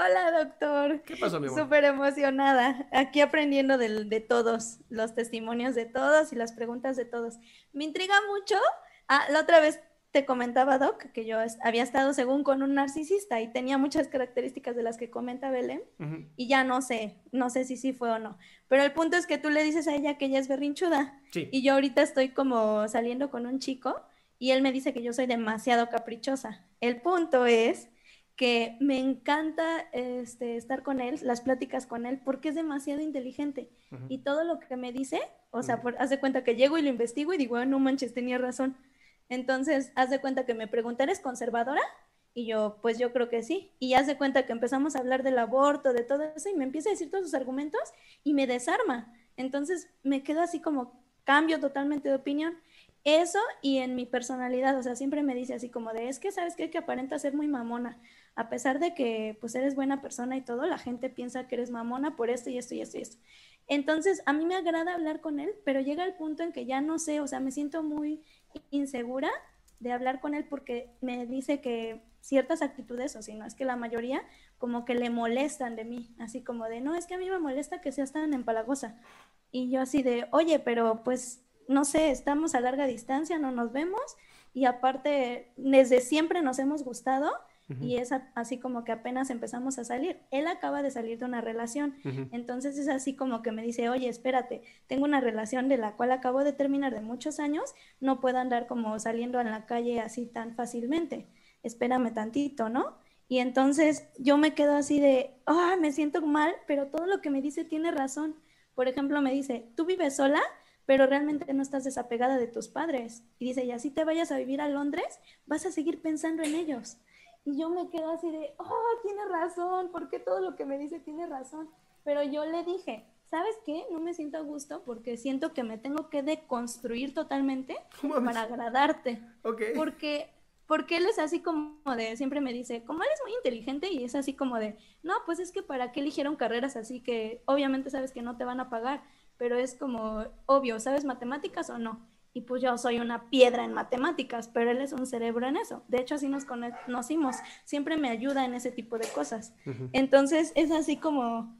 Hola, doctor. ¿Qué pasó, mi amor? Súper emocionada. Aquí aprendiendo de, todos, los testimonios de todos y las preguntas de todos. Me intriga mucho. Ah, la otra vez te comentaba, Doc, que yo había estado según con un narcisista y tenía muchas características de las que comenta Belén y ya no sé, no sé si sí fue o no. Pero el punto es que tú le dices a ella que ella es berrinchuda. Sí. Y yo ahorita estoy como saliendo con un chico y él me dice que yo soy demasiado caprichosa. El punto es que me encanta este, estar con él, las pláticas con él, porque es demasiado inteligente. Y todo lo que me dice, o sea, por, haz de cuenta que llego y lo investigo y digo, "Ah, no manches, tenía razón. Entonces, haz de cuenta que me pregunta, ¿eres conservadora? Y yo, pues yo creo que sí. Y haz de cuenta que empezamos a hablar del aborto, de todo eso, y me empieza a decir todos sus argumentos y me desarma. Entonces, me quedo así como, cambio totalmente de opinión. Eso y en mi personalidad, o sea, siempre me dice así como de, es que sabes qué? que aparenta ser muy mamona. A pesar de que pues eres buena persona y todo, la gente piensa que eres mamona por esto y esto y esto y esto. Entonces, a mí me agrada hablar con él, pero llega el punto en que ya no sé, o sea, me siento muy insegura de hablar con él porque me dice que ciertas actitudes, o si no es que la mayoría, como que le molestan de mí, así como de, no, es que a mí me molesta que seas tan empalagosa. Y yo así de, oye, pero pues, no sé, estamos a larga distancia, no nos vemos, y aparte, desde siempre nos hemos gustado, y es a- así como que apenas empezamos a salir. Él acaba de salir de una relación, entonces es así como que me dice, oye, espérate, tengo una relación de la cual acabo de terminar de muchos años, no puedo andar como saliendo en la calle así tan fácilmente, espérame tantito, ¿no? Y entonces yo me quedo así de, ah, me siento mal, pero todo lo que me dice tiene razón. Por ejemplo, me dice, tú vives sola, pero realmente no estás desapegada de tus padres. Y dice, y así te vayas a vivir a Londres, vas a seguir pensando en ellos. Y yo me quedo así de, oh, tiene razón, porque todo lo que me dice tiene razón. Pero yo le dije, ¿sabes qué? No me siento a gusto porque siento que me tengo que deconstruir totalmente para agradarte. Ok. Porque, porque él es así como de, siempre me dice, como él es muy inteligente y es así como de, no, pues es que para qué eligieron carreras así que obviamente sabes que no te van a pagar, pero es como obvio, ¿sabes matemáticas o no? Y pues yo soy una piedra en matemáticas, pero él es un cerebro en eso. De hecho, así nos cono- conocimos. Siempre me ayuda en ese tipo de cosas. Entonces, es así como,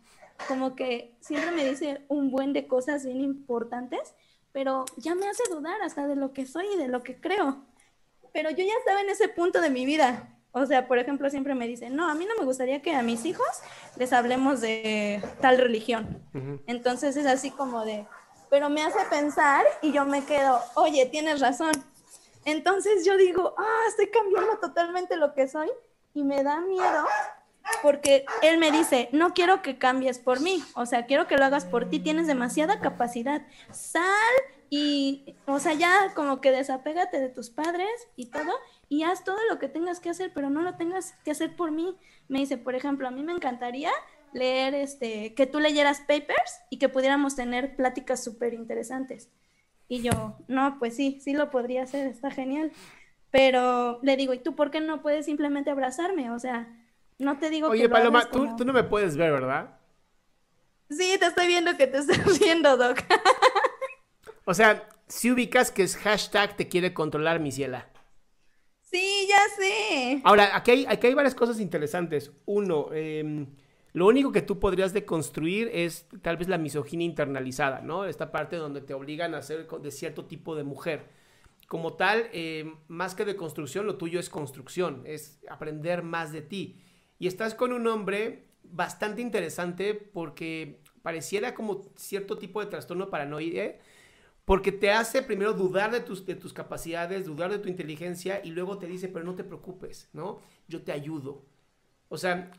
como que siempre me dice un buen de cosas bien importantes, pero ya me hace dudar hasta de lo que soy y de lo que creo. Pero yo ya estaba en ese punto de mi vida. O sea, por ejemplo, siempre me dicen, no, a mí no me gustaría que a mis hijos les hablemos de tal religión. Entonces es así como de, pero me hace pensar y yo me quedo, oye, tienes razón. Entonces yo digo, ah, estoy cambiando totalmente lo que soy y me da miedo porque él me dice, no quiero que cambies por mí, o sea, quiero que lo hagas por ti, tienes demasiada capacidad, sal y, o sea, ya como que desapégate de tus padres y todo y haz todo lo que tengas que hacer, pero no lo tengas que hacer por mí. Me dice, por ejemplo, a mí me encantaría leer, este, que tú leyeras papers y que pudiéramos tener pláticas súper interesantes. Y yo, no, pues sí, sí lo podría hacer, está genial. Pero le digo, ¿y tú por qué no puedes simplemente abrazarme? O sea, no te digo Oye, que lo Paloma, tú no me puedes ver, ¿verdad? Sí, te estoy viendo que te estás viendo, Doc. O sea, si ubicas que es hashtag te quiere controlar, mi ciela. Sí, ya sé. Ahora, aquí hay, varias cosas interesantes. Uno, em, lo único que tú podrías deconstruir es tal vez la misoginia internalizada, ¿no? Esta parte donde te obligan a ser de cierto tipo de mujer. Como tal, em, más que de construcción, lo tuyo es construcción, es aprender más de ti. Y estás con un hombre bastante interesante porque pareciera como cierto tipo de trastorno paranoide, porque te hace primero dudar de tus, de tus capacidades, dudar de tu inteligencia y luego te dice, pero no te preocupes, ¿no? Yo te ayudo. O sea,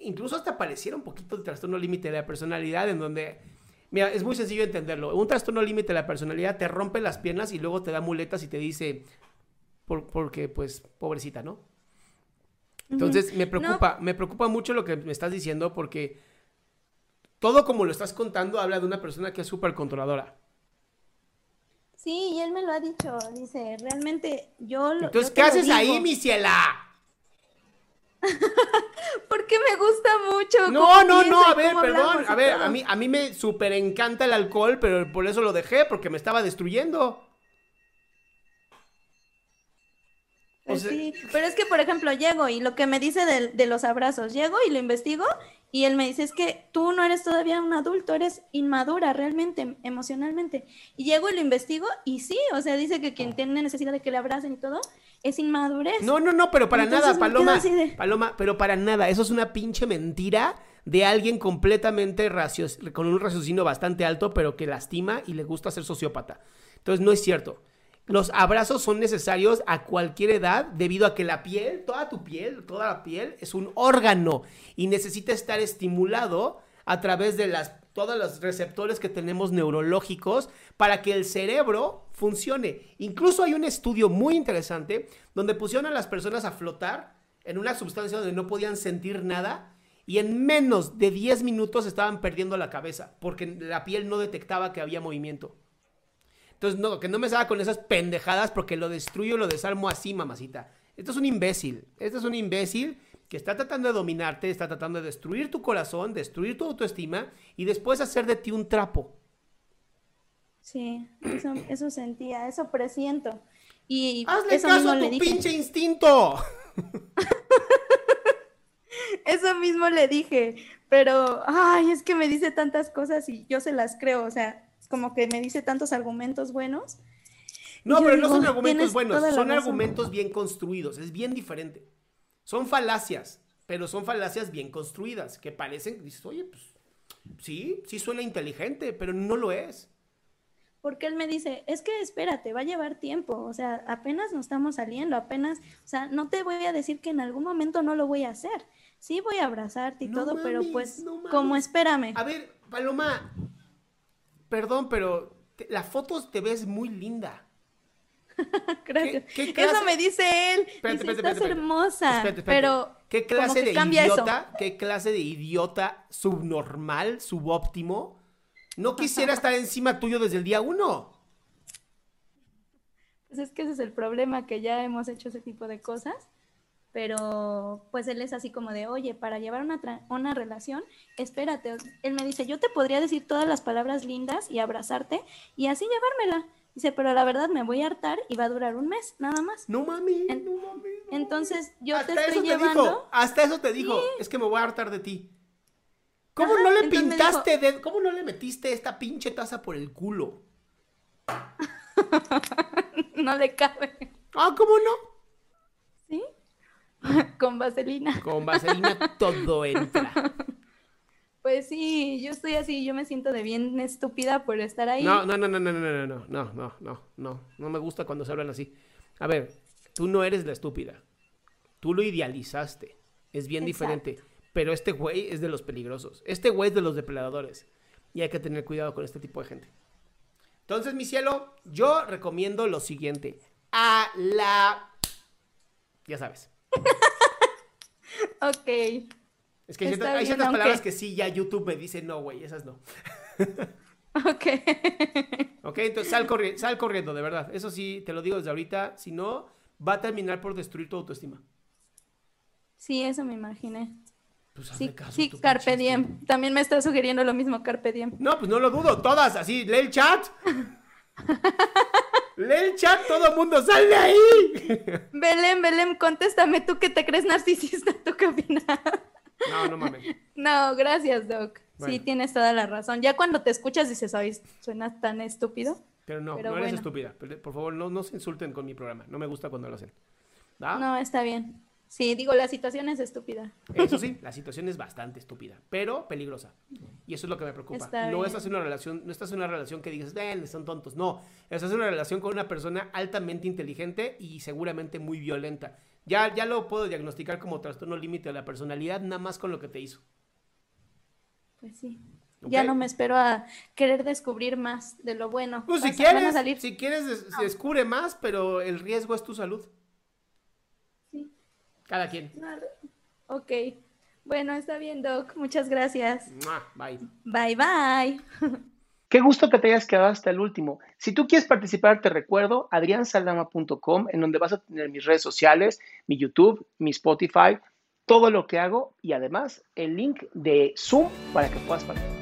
incluso hasta pareciera un poquito el trastorno límite de la personalidad en donde, mira, es muy sencillo entenderlo. Un trastorno límite de la personalidad te rompe las piernas y luego te da muletas y te dice, por- porque pues, pobrecita, ¿no? Entonces me preocupa, me preocupa mucho lo que me estás diciendo porque todo como lo estás contando habla de una persona que es súper controladora. Sí, y él me lo ha dicho. Dice, realmente yo lo. Entonces, yo ¿qué haces ahí, digo, mi ciela? Porque me gusta mucho. No, no, no, a ver, perdón, a ver, todo. a mí, a mí me súper encanta el alcohol, pero por eso lo dejé, porque me estaba destruyendo. O Pues sea- sí, pero es que, por ejemplo, llego y lo que me dice de, de los abrazos, llego y lo investigo y él me dice, es que tú no eres todavía un adulto, eres inmadura realmente, emocionalmente. Y llego y lo investigo y sí, o sea, dice que quien tiene necesidad de que le abracen y todo, es inmadurez. No, no, no, pero para Entonces nada, Paloma. de- Paloma, pero para nada. Eso es una pinche mentira de alguien completamente con un raciocinio bastante alto, pero que lastima y le gusta ser sociópata. Entonces, no es cierto. Los abrazos son necesarios a cualquier edad debido a que la piel, toda tu piel, toda la piel es un órgano y necesita estar estimulado a través de las, todos los receptores que tenemos neurológicos para que el cerebro funcione. Incluso hay un estudio muy interesante donde pusieron a las personas a flotar en una sustancia donde no podían sentir nada y en menos de 10 minutos estaban perdiendo la cabeza porque la piel no detectaba que había movimiento. Entonces, no, que no me salga con esas pendejadas porque lo destruyo, lo desarmo así, mamacita. Esto es un imbécil. Esto es un imbécil que está tratando de dominarte, está tratando de destruir tu corazón, destruir tu autoestima y después hacer de ti un trapo. Sí, eso, eso sentía, eso presiento. Y Hazle eso caso mismo a le tu dije. pinche instinto. Eso mismo le dije, pero, ay, es que me dice tantas cosas y yo se las creo, o sea, como que me dice tantos argumentos buenos. No, pero no son argumentos buenos, son razón. argumentos bien construidos, es bien diferente. Son falacias, pero son falacias bien construidas, que parecen, dices, oye, pues sí, sí suena inteligente, pero no lo es. Porque él me dice, es que espérate, va a llevar tiempo, o sea, apenas nos estamos saliendo, apenas, o sea, no te voy a decir que en algún momento no lo voy a hacer. Sí voy a abrazarte y No todo, pero pues, no como espérame. A ver, Paloma, perdón, pero te- la foto te ves muy linda. Gracias. qué clase- Eso me dice él. Espérate, dice, espérate, estás hermosa, Espérate, espérate. pero ¿Qué clase de eso. idiota, qué clase de idiota subnormal, subóptimo, no quisiera estar encima tuyo desde el día uno? Pues es que ese es el problema, que ya hemos hecho ese tipo de cosas, pero pues él es así como de, oye, para llevar una, tra- una relación, espérate. Él me dice, yo te podría decir todas las palabras lindas y abrazarte y así llevármela. Dice, pero la verdad me voy a hartar y va a durar un mes, nada más. No mami, En- no mami. no Entonces yo hasta te eso estoy te llevando. dijo, hasta eso te dijo, es que me voy a hartar de ti. ¿Cómo Ajá, no le pintaste, de- cómo no le metiste esta pinche taza por el culo? no le cabe. Ah, ¿cómo no? ¿Sí? Con vaselina. Con vaselina todo entra. Pues sí, yo estoy así, yo me siento de bien estúpida por estar ahí. No, no, no, no, no, no, no, no, no, no, no, no, no me gusta cuando se hablan así. A ver, tú no eres la estúpida. Tú lo idealizaste. Es bien Exacto. diferente. Pero este güey es de los peligrosos. Este güey es de los depredadores. Y hay que tener cuidado con este tipo de gente. Entonces, mi cielo, yo recomiendo lo siguiente. A la... Ya sabes. Ok. Es que hay ciertas, hay palabras que sí, ya YouTube me dice, no, güey, esas no. Ok. Ok, entonces sal, corri- sal corriendo, de verdad. Eso sí, te lo digo desde ahorita. Si no, va a terminar por destruir tu autoestima. Sí, eso me imaginé. Pues Sí, caso, sí, Carpe Diem. También me está sugiriendo lo mismo Carpe Diem. No, pues no lo dudo, todas así, lee el chat. Lee el chat, todo el mundo, sal de ahí. Belén, Belén, contéstame tú que te crees narcisista, ¿tú qué opinas? no, no mames. No, gracias, Doc. Sí, tienes toda la razón. Ya cuando te escuchas dices, ay, suenas tan estúpido. Pero no, Pero no eres bueno. estúpida. Pero, Por favor, no, no se insulten con mi programa. No me gusta cuando lo hacen. ¿Va? No, está bien. Sí, digo, la situación es estúpida. Eso sí, la situación es bastante estúpida, pero peligrosa. Y eso es lo que me preocupa. Está no bien. estás en una relación, no estás en una relación que digas, ven, son tontos. No, estás en una relación con una persona altamente inteligente y seguramente muy violenta. Ya, ya lo puedo diagnosticar como trastorno límite de la personalidad, nada más con lo que te hizo. Pues sí. Ya no me espero a querer descubrir más de lo bueno. Pues si Vas- quieres, salir. si quieres, descubre más, pero el riesgo es tu salud. Cada quien. Ok. Bueno, está bien, Doc. Muchas gracias. Bye. Bye, bye. Qué gusto que te hayas quedado hasta el último. Si tú quieres participar, te recuerdo adriansaldama.com, en donde vas a tener mis redes sociales, mi YouTube, mi Spotify, todo lo que hago y además el link de Zoom para que puedas participar.